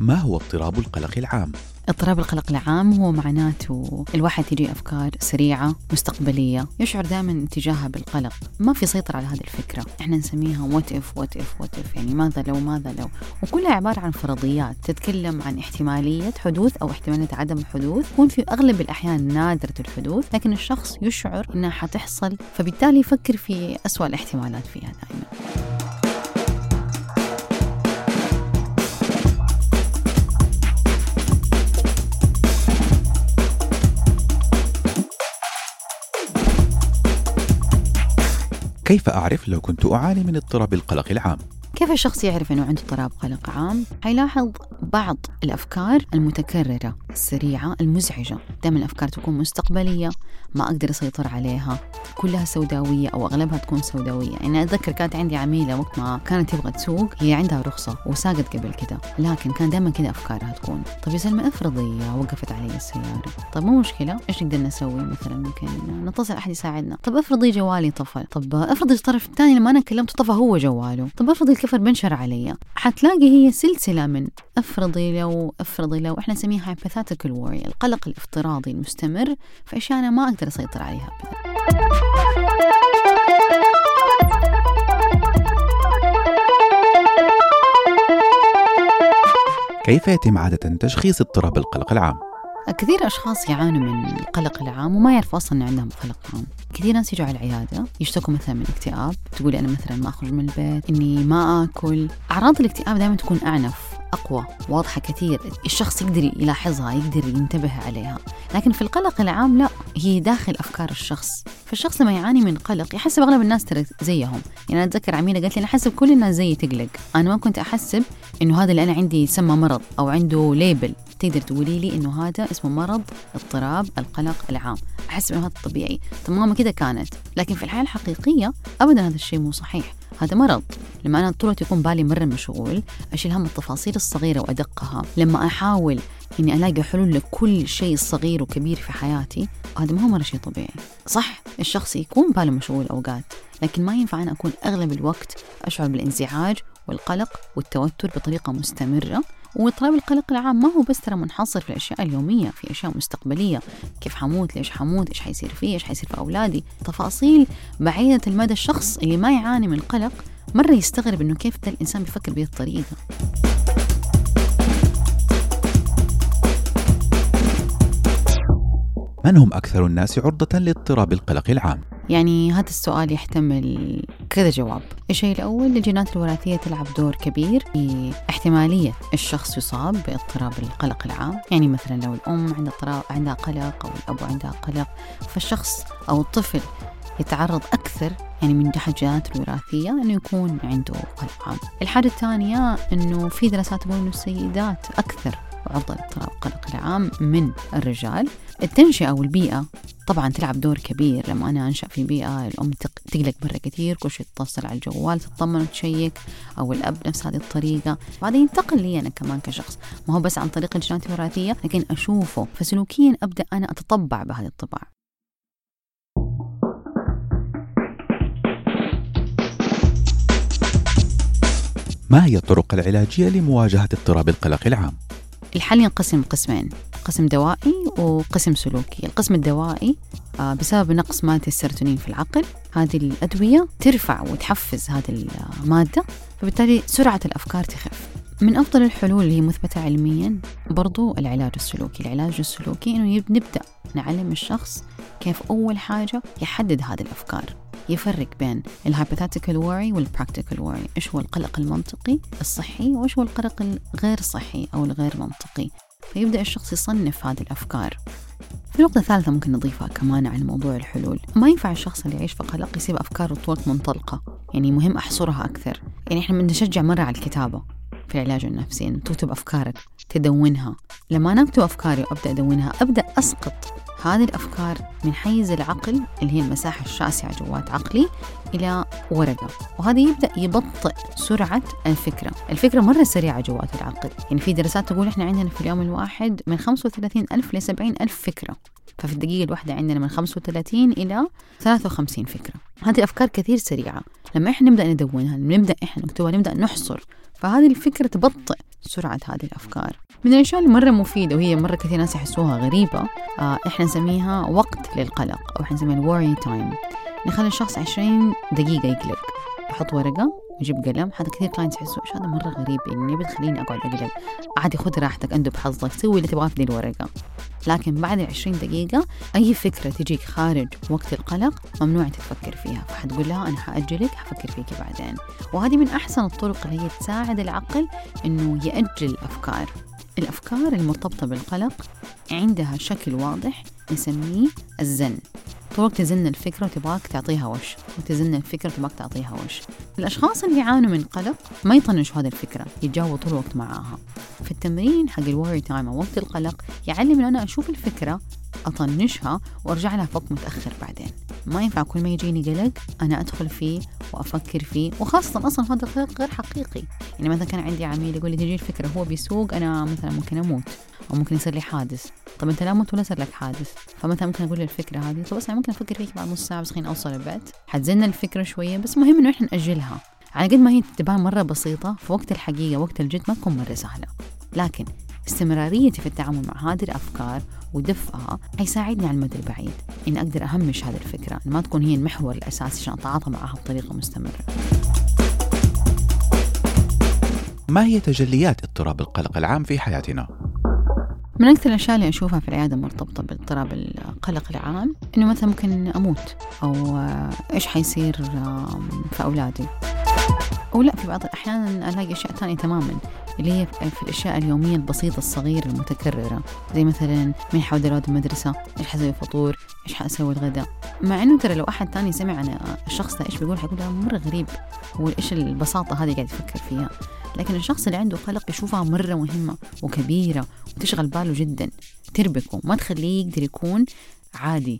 ما هو اضطراب القلق العام؟ اضطراب القلق العام هو معناته الواحد تجي أفكار سريعة مستقبلية يشعر دائما تجاهها بالقلق. ما في سيطرة على هذه الفكرة. إحنا نسميها what if what if what if يعني ماذا لو ماذا لو. وكلها عبارة عن فرضيات تتكلم عن احتمالية حدوث أو احتمالية عدم حدوث تكون في أغلب الأحيان نادرة الحدوث لكن الشخص يشعر إنها حتحصل فبالتالي يفكر في أسوأ الاحتمالات فيها دائما. كيف أعرف لو كنت أعاني من اضطراب القلق العام؟ كيف الشخص يعرف أنه عنده اضطراب قلق عام؟ حيلاحظ بعض الأفكار المتكررة السريعة المزعجة. دائما الأفكار تكون مستقبلية ما أقدر أسيطر عليها. كلها سوداوية أو أغلبها تكون سوداوية. يعني أتذكر كانت عندي عميلة وقت ما كانت تبغى تسوق هي عندها رخصة وساقت قبل كده. لكن كان دائما كده أفكارها تكون. طب يا سلمى افرضي وقفت علي السيارة. طب مو مشكلة. إيش نقدر نسوي؟ مثلا ممكن نتصل أحد يساعدنا. طب افرضي جوالي طفى طب افرضي الطرف الثاني لما أنا كلمته طفى هو جواله. طب افرضي الكفر بنشر علي. حتلاقي هي سلسلة من أفرضي لو أفرضي لو إحنا نسميها hypothetical worry القلق الافتراضي المستمر في أشياء أنا ما أقدر أسيطر عليها. كيف يتم عادة تشخيص اضطراب القلق العام؟ كثير أشخاص يعانوا من القلق العام وما يعرفوا أصلا أن عندهم قلق عام. كثير ناس يجوا على العيادة يشتكوا مثلا من اكتئاب تقولي أنا مثلا ما أخرج من البيت إني ما آكل. أعراض الاكتئاب دائما تكون أعنف. أقوى واضحة كثير. الشخص يقدر يلاحظها يقدر ينتبه عليها. لكن في القلق العام لا هي داخل أفكار الشخص. فالشخص لما يعاني من قلق يحسب أغلب الناس ترى زيهم. يعني أنا أتذكر عميلة قالت لي أنا أحسب كل الناس زيي تقلق. أنا ما كنت أحسب إنه هذا اللي أنا عندي يسمى مرض أو عنده ليبل تقدر تقولي لي إنه هذا اسمه مرض اضطراب القلق العام. أحس إنه هذا طبيعي. تماما كذا كانت. لكن في الحياة الحقيقية ابدا هذا الشيء مو صحيح. هذا مرض. لما أنا طول يكون بالي مرة مشغول أشيل هم التفاصيل الصغيرة وأدقها. لما أحاول إني ألاقي حلول لكل شيء صغير وكبير في حياتي هذا ما هو مرة شيء طبيعي. صح الشخص يكون باله مشغول أوقات لكن ما ينفع أنا أكون أغلب الوقت أشعر بالانزعاج والقلق والتوتر بطريقة مستمرة. واضطراب القلق العام ما هو بس ترى منحصر في الأشياء اليومية في أشياء مستقبلية. كيف حموت؟ ليش حموت؟ إيش حيصير فيه؟ إيش حيصير في أولادي؟ تفاصيل بعيدة المدى الشخص اللي ما يعاني من القلق مرة يستغرب إنه كيف ده الإنسان بيفكر بهذه الطريقة. من هم أكثر الناس عرضة لاضطراب القلق العام؟ يعني هذا السؤال يحتمل كذا جواب. الشيء الأول الجينات الوراثية تلعب دور كبير في احتمالية الشخص يصاب باضطراب القلق العام. يعني مثلا لو الأم عندها عندها قلق أو الأب عندها قلق فالشخص أو الطفل يتعرض أكثر يعني من الجينات الوراثية أنه يكون عنده قلق عام الحاجة الثانية أنه في دراسات تقول أنه السيدات أكثر عرضة لاضطراب القلق العام من الرجال. التنشئة والبيئة طبعا تلعب دور كبير. لما أنا أنشأ في بيئة الأم تقلق مرة كثير كل شيء تتصل على الجوال تطمن وتشيك أو الأب نفس هذه الطريقة. بعدين ينتقل لي أنا كمان كشخص. ما هو بس عن طريق الجينات الوراثية لكن أشوفه فسلوكيا أبدأ أنا أتطبع بهذه الطباع ما هي الطرق العلاجية لمواجهة اضطراب القلق العام؟ الحل ينقسم قسمين قسم دوائي وقسم سلوكي. القسم الدوائي آه، بسبب نقص مادة السيروتونين في العقل هذه الأدوية ترفع وتحفز هذه المادة فبالتالي سرعة الأفكار تخف. من أفضل الحلول اللي هي مثبتة علميا برضو العلاج السلوكي. العلاج السلوكي إنه نبدأ نعلم الشخص كيف أول حاجة يحدد هذه الأفكار. يفرق بين ال hypothetical worry وال practical worry. إيش هو القلق المنطقي الصحي وإيش هو القلق الغير صحي أو الغير منطقي؟ فيبدأ الشخص يصنف هذه الأفكار. في نقطة ثالثة ممكن نضيفها كمان عن موضوع الحلول. ما ينفع الشخص اللي يعيش في قلق يسيب أفكاره طول منطلقة. يعني مهم أحصرها أكثر. يعني إحنا بنشجع مرة على الكتابة في العلاج النفسي إن تكتب أفكارك تدونها. لما أنا أكتب أفكاري وأبدأ أدونها أبدأ أسقط هذه الأفكار من حيز العقل اللي هي المساحة الشاسعة جوات عقلي إلى ورقة. وهذا يبدأ يبطئ سرعة الفكرة. الفكرة مرة سريعة جوات العقل. يعني في دراسات تقول إحنا عندنا في اليوم الواحد من 35 ألف ل 70 ألف فكرة. ففي الدقيقة الواحدة عندنا من 35 إلى 53 فكرة. هذه الأفكار كثير سريعة. لما إحنا نبدأ ندونها نبدأ إحنا نكتبها نبدأ نحصر فهذه الفكرة تبطئ. سرعة هذه الأفكار. من الأشياء اللي مرة مفيدة وهي مرة كثير ناس يحسوها غريبة آه إحنا نسميها وقت للقلق أو إحنا نسميها ال worry time نخلي الشخص 20 دقيقة يقلق. يحط ورقة ويجيب قلم. هذا كثير clients يحسوا إيش هذا مرة غريب يعني بتخليني أقعد اقلق عادي خذ راحتك أندب حظك سوي اللي تبغاه في الورقة. لكن بعد 20 دقيقة أي فكرة تجيك خارج وقت القلق ممنوع تتفكر فيها. فحتقول لها أنا حأجلك حفكر فيكي بعدين. وهذه من أحسن الطرق اللي هي تساعد العقل إنه يأجل الأفكار. الأفكار المرتبطة بالقلق عندها شكل واضح نسميه الزن. طرق تزن الفكرة وتبغاك تعطيها وش؟ وتزن الفكرة وتبغاك تعطيها وش؟ الأشخاص اللي يعانوا من قلق ما يطنشوا هذه الفكرة يتجاوبوا طول الوقت معاها. في التمرين حق الوري تايم أو وقت القلق يعلم أنا أشوف الفكرة أطنشها وأرجع لها في وقت متأخر بعدين. ما ينفع كل ما يجيني قلق أنا أدخل فيه وأفكر فيه وخاصة أصلا هذا القلق غير حقيقي. يعني مثلا كان عندي عميل يقول لي تجي الفكرة هو بيسوق أنا مثلا ممكن أموت. أو ممكن يصير لي حادث. طب أنت لا مت ولا صار لك حادث. فمثلا ممكن أقول له الفكرة هذه. طب أنا ممكن أفكر فيك بعد نص ساعة بس خليني أوصل البيت حتزن الفكرة شوية بس مهم إنه إحنا نأجلها. على قد ما هي تبان مرة بسيطة في وقت الحقيقة وقت الجد ما تكون مرة سهلة. لكن استمراريتي في التعامل مع هذه الأفكار ودفئها حيساعدني على المدى البعيد. إني أقدر أهمش هذه الفكرة. ما تكون هي المحور الأساسي عشان أتعاطى معها بطريقة مستمرة. ما هي تجليات اضطراب القلق العام في حياتنا؟ من أكثر الأشياء اللي أشوفها في العيادة مرتبطة باضطراب القلق العام إنه مثلا ممكن أموت أو إيش حيصير في أولادي. أو لا في بعض الأحيان ألاقي أشياء ثانية تماما اللي هي في الأشياء اليومية البسيطة الصغيرة المتكررة. زي مثلا مين حودي الأولاد المدرسة إيش حسوي فطور إيش حأسوي الغداء. مع إنه ترى لو أحد ثاني سمع عن الشخص ده إيش بيقول؟ حيقول مرة غريب. هو إيش البساطة هذه قاعد يفكر فيها؟ لكن الشخص اللي عنده قلق يشوفها مرة مهمة وكبيرة وتشغل باله جدا تربكه ما تخليه يقدر يكون عادي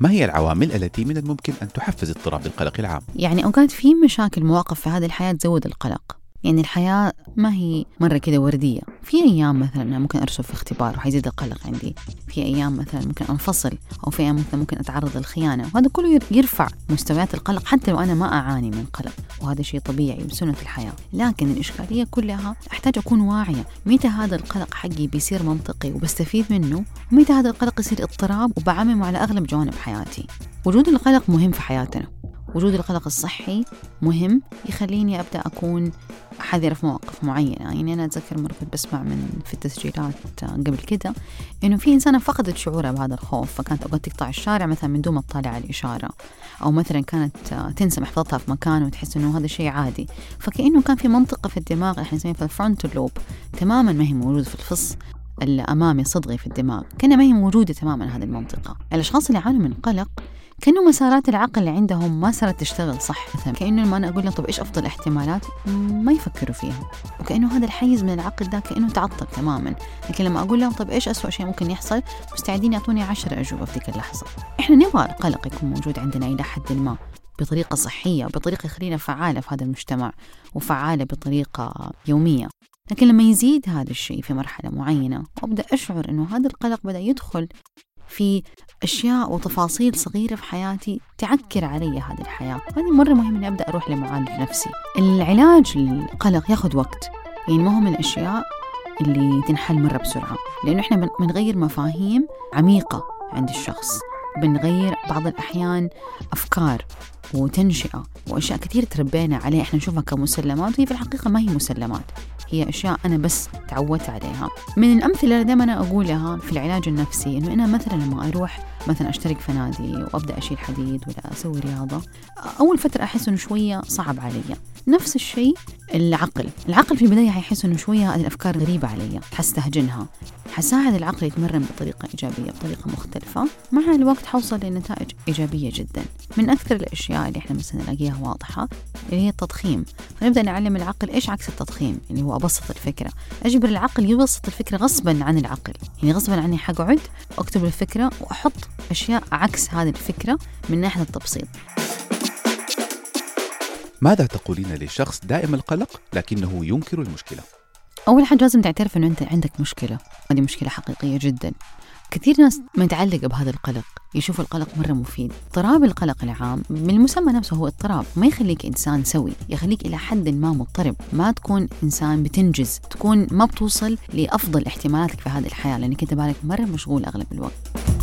ما هي العوامل التي من الممكن أن تحفز اضطراب القلق العام؟ يعني أوقات في مشاكل مواقف في هذه الحياة تزود القلق يعني الحياة ما هي مرة كده وردية. في أيام مثلا ممكن أرسل في اختبار وحيزيد القلق عندي. في أيام مثلا ممكن أنفصل أو في أيام مثلا ممكن أتعرض للخيانة. وهذا كله يرفع مستويات القلق حتى لو أنا ما أعاني من قلق. وهذا شيء طبيعي بسنة الحياة. لكن الإشكالية كلها أحتاج أكون واعية. متى هذا القلق حقي بيصير منطقي وبستفيد منه؟ ومتى هذا القلق يصير اضطراب وبعممه على أغلب جوانب حياتي؟ وجود القلق مهم في حياتنا. وجود القلق الصحي مهم يخليني أبدأ أكون حذرة في مواقف معينة. يعني أنا أتذكر مرة كنت بسمع من في التسجيلات قبل كده إنه في إنسانة فقدت شعورها بهذا الخوف فكانت أوقات تقطع الشارع مثلا من دون ما تطالع على الإشارة أو مثلا كانت تنسى محفظتها في مكان وتحس إنه هذا شيء عادي. فكأنه كان في منطقة في الدماغ إحنا نسميها في الفرونتال لوب تماما ما هي موجودة في الفص الأمامي الصدغي في الدماغ. كان ما هي موجودة تماما هذه المنطقة. الأشخاص اللي يعانوا من قلق كأنه مسارات العقل اللي عندهم ما صارت تشتغل صح مثلا. كأنه لما أنا أقول لهم طب إيش أفضل احتمالات؟ ما يفكروا فيها. وكأنه هذا الحيز من العقل ده كأنه تعطل تماما. لكن لما أقول لهم طب إيش أسوأ شيء ممكن يحصل؟ مستعدين يعطوني عشر أجوبة في ذيك اللحظة. إحنا نبغى القلق يكون موجود عندنا إلى حد ما بطريقة صحية بطريقة يخلينا فعالة في هذا المجتمع وفعالة بطريقة يومية. لكن لما يزيد هذا الشيء في مرحلة معينة وأبدأ أشعر أنه هذا القلق بدأ يدخل في أشياء وتفاصيل صغيرة في حياتي تعكر علي هذه الحياة. هذه مرة مهم أني أبدأ أروح لمعالج نفسي. العلاج للقلق ياخذ وقت. يعني ما هو من الأشياء اللي تنحل مرة بسرعة. لأنه إحنا بنغير مفاهيم عميقة عند الشخص. بنغير بعض الأحيان أفكار وتنشئة وأشياء كثير تربينا عليها. إحنا نشوفها كمسلمات وهي في الحقيقة ما هي مسلمات هي أشياء أنا بس تعودت عليها. من الأمثلة اللي دائما أقولها في العلاج النفسي إنه أنا مثلا لما أروح مثلا أشترك في نادي وأبدأ أشيل حديد ولا أسوي رياضة أول فترة أحس إنه شوية صعب علي. نفس الشيء العقل. العقل في البداية حيحس إنه شوية الأفكار غريبة علي حستهجنها. حساعد العقل يتمرن بطريقة إيجابية بطريقة مختلفة. مع الوقت حوصل لنتائج إيجابية جدا. من أكثر الأشياء اللي إحنا مثلا نلاقيها واضحة اللي هي التضخيم. فنبدأ نعلم العقل إيش عكس التضخيم اللي هو أبسط الفكرة. أجبر العقل يبسط الفكرة غصبا عن العقل. يعني غصبا عني حقعد أكتب الفكرة وأحط أشياء عكس هذه الفكرة من ناحية التبسيط. ماذا تقولين لشخص دائم القلق لكنه ينكر المشكلة؟ أول حاجة لازم تعترف إنه أنت عندك مشكلة هذه مشكلة حقيقية جدا. كثير ناس متعلقة بهذا القلق يشوف القلق مرة مفيد. اضطراب القلق العام من المسمى نفسه هو اضطراب ما يخليك إنسان سوي يخليك إلى حد ما مضطرب. ما تكون إنسان بتنجز تكون ما بتوصل لأفضل احتمالاتك في هذه الحياة لأنك أنت بالك مرة مشغول أغلب الوقت.